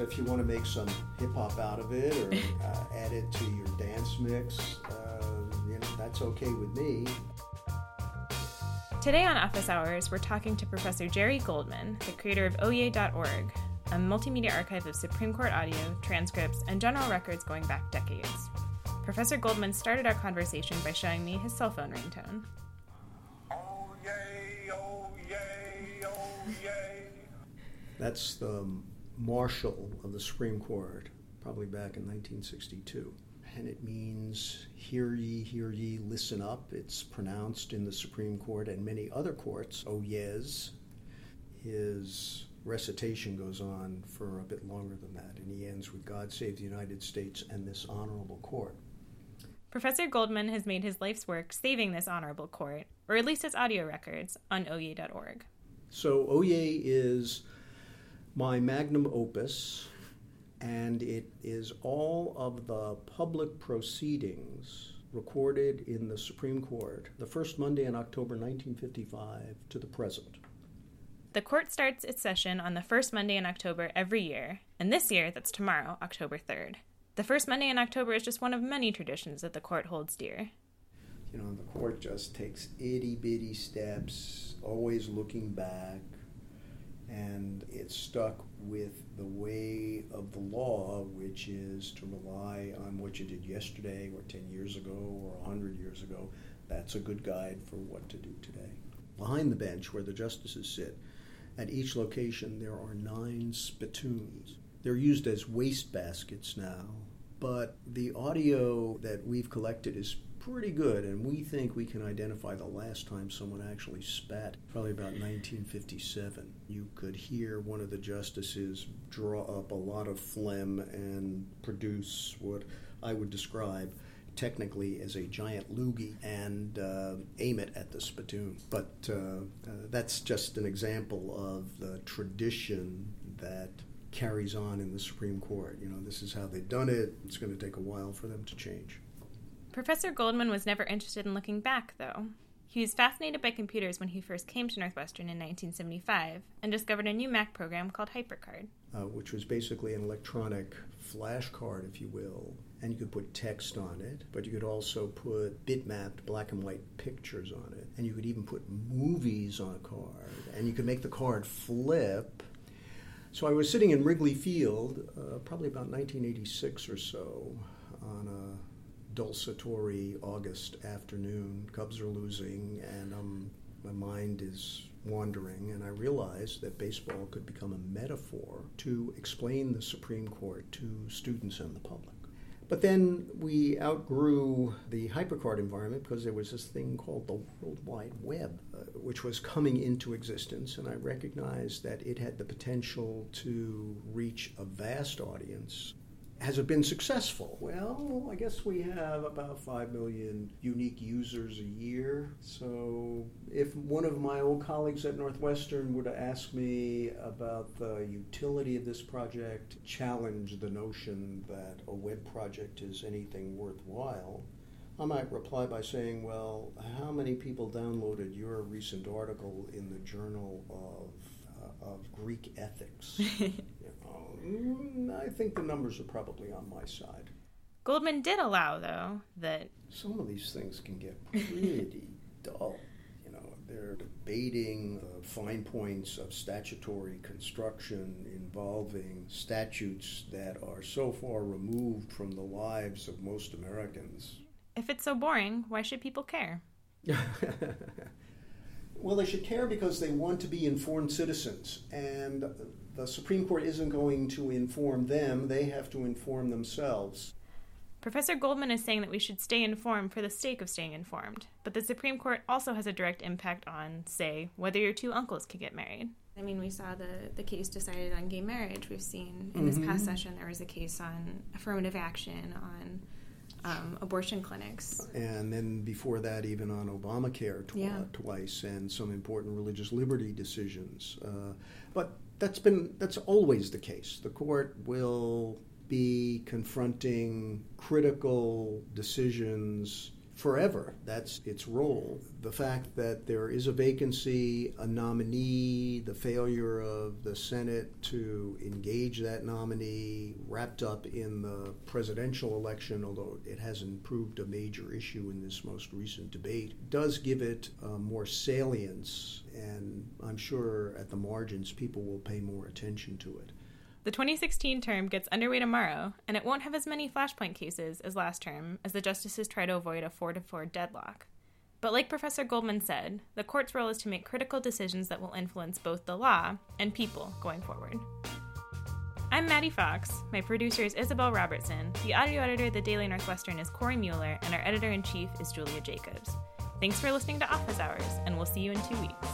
If you want to make some hip hop out of it or uh, add it to your dance mix, uh, you know, that's okay with me. Today on Office Hours, we're talking to Professor Jerry Goldman, the creator of Oyez.org, a multimedia archive of Supreme Court audio, transcripts, and general records going back decades. Professor Goldman started our conversation by showing me his cell phone ringtone. Oh yay, oh yay, oh yay. That's the marshal of the Supreme Court, probably back in 1962. And it means, hear ye, hear ye, listen up. It's pronounced in the Supreme Court and many other courts, oh, Oyez. His recitation goes on for a bit longer than that, and he ends with God save the United States and this honorable court. Professor Goldman has made his life's work saving this honorable court, or at least its audio records, on Oyez.org. So, Oyez is my magnum opus, and it is all of the public proceedings recorded in the Supreme Court the first Monday in October 1955 to the present. The court starts its session on the first Monday in October every year, and this year that's tomorrow, October 3rd. The first Monday in October is just one of many traditions that the court holds dear. You know, the court just takes itty bitty steps, always looking back, and it's stuck with the way of the law, which is to rely on what you did yesterday or 10 years ago or 100 years ago. That's a good guide for what to do today. Behind the bench where the justices sit, at each location there are nine spittoons. They're used as waste baskets now, but the audio that we've collected is pretty good, and we think we can identify the last time someone actually spat, probably about 1957. You could hear one of the justices draw up a lot of phlegm and produce what I would describe technically as a giant loogie and uh, aim it at the spittoon. But uh, uh, that's just an example of the tradition that carries on in the Supreme Court. You know, this is how they've done it. It's going to take a while for them to change. Professor Goldman was never interested in looking back, though. He was fascinated by computers when he first came to Northwestern in 1975 and discovered a new Mac program called HyperCard. Uh, which was basically an electronic flashcard, if you will, and you could put text on it, but you could also put bitmapped black and white pictures on it, and you could even put movies on a card, and you could make the card flip. So I was sitting in Wrigley Field, uh, probably about 1986 or so, on a dulcetory August afternoon. Cubs are losing, and um, my mind is wandering, and I realized that baseball could become a metaphor to explain the Supreme Court to students and the public. But then we outgrew the hypercard environment because there was this thing called the World Wide Web, uh, which was coming into existence, and I recognized that it had the potential to reach a vast audience has it been successful? Well, I guess we have about 5 million unique users a year. So, if one of my old colleagues at Northwestern were to ask me about the utility of this project, challenge the notion that a web project is anything worthwhile, I might reply by saying, Well, how many people downloaded your recent article in the Journal of, of Greek Ethics? Mm, I think the numbers are probably on my side. Goldman did allow, though, that some of these things can get pretty dull. You know, they're debating the fine points of statutory construction involving statutes that are so far removed from the lives of most Americans. If it's so boring, why should people care? well, they should care because they want to be informed citizens. And the Supreme Court isn't going to inform them, they have to inform themselves. Professor Goldman is saying that we should stay informed for the sake of staying informed, but the Supreme Court also has a direct impact on, say, whether your two uncles could get married. I mean, we saw the, the case decided on gay marriage. We've seen in this mm-hmm. past session there was a case on affirmative action, on um, abortion clinics. And then before that, even on Obamacare tw- yeah. twice and some important religious liberty decisions. Uh, but that's been that's always the case. The court will be confronting critical decisions forever. That's its role. The fact that there is a vacancy, a nominee, the failure of the Senate to engage that nominee, wrapped up in the presidential election, although it hasn't proved a major issue in this most recent debate, does give it uh, more salience, and I'm sure at the margins people will pay more attention to it. The 2016 term gets underway tomorrow, and it won't have as many flashpoint cases as last term as the justices try to avoid a 4 to 4 deadlock. But like Professor Goldman said, the court's role is to make critical decisions that will influence both the law and people going forward. I'm Maddie Fox. My producer is Isabel Robertson. The audio editor of the Daily Northwestern is Corey Mueller, and our editor in chief is Julia Jacobs. Thanks for listening to Office Hours, and we'll see you in two weeks.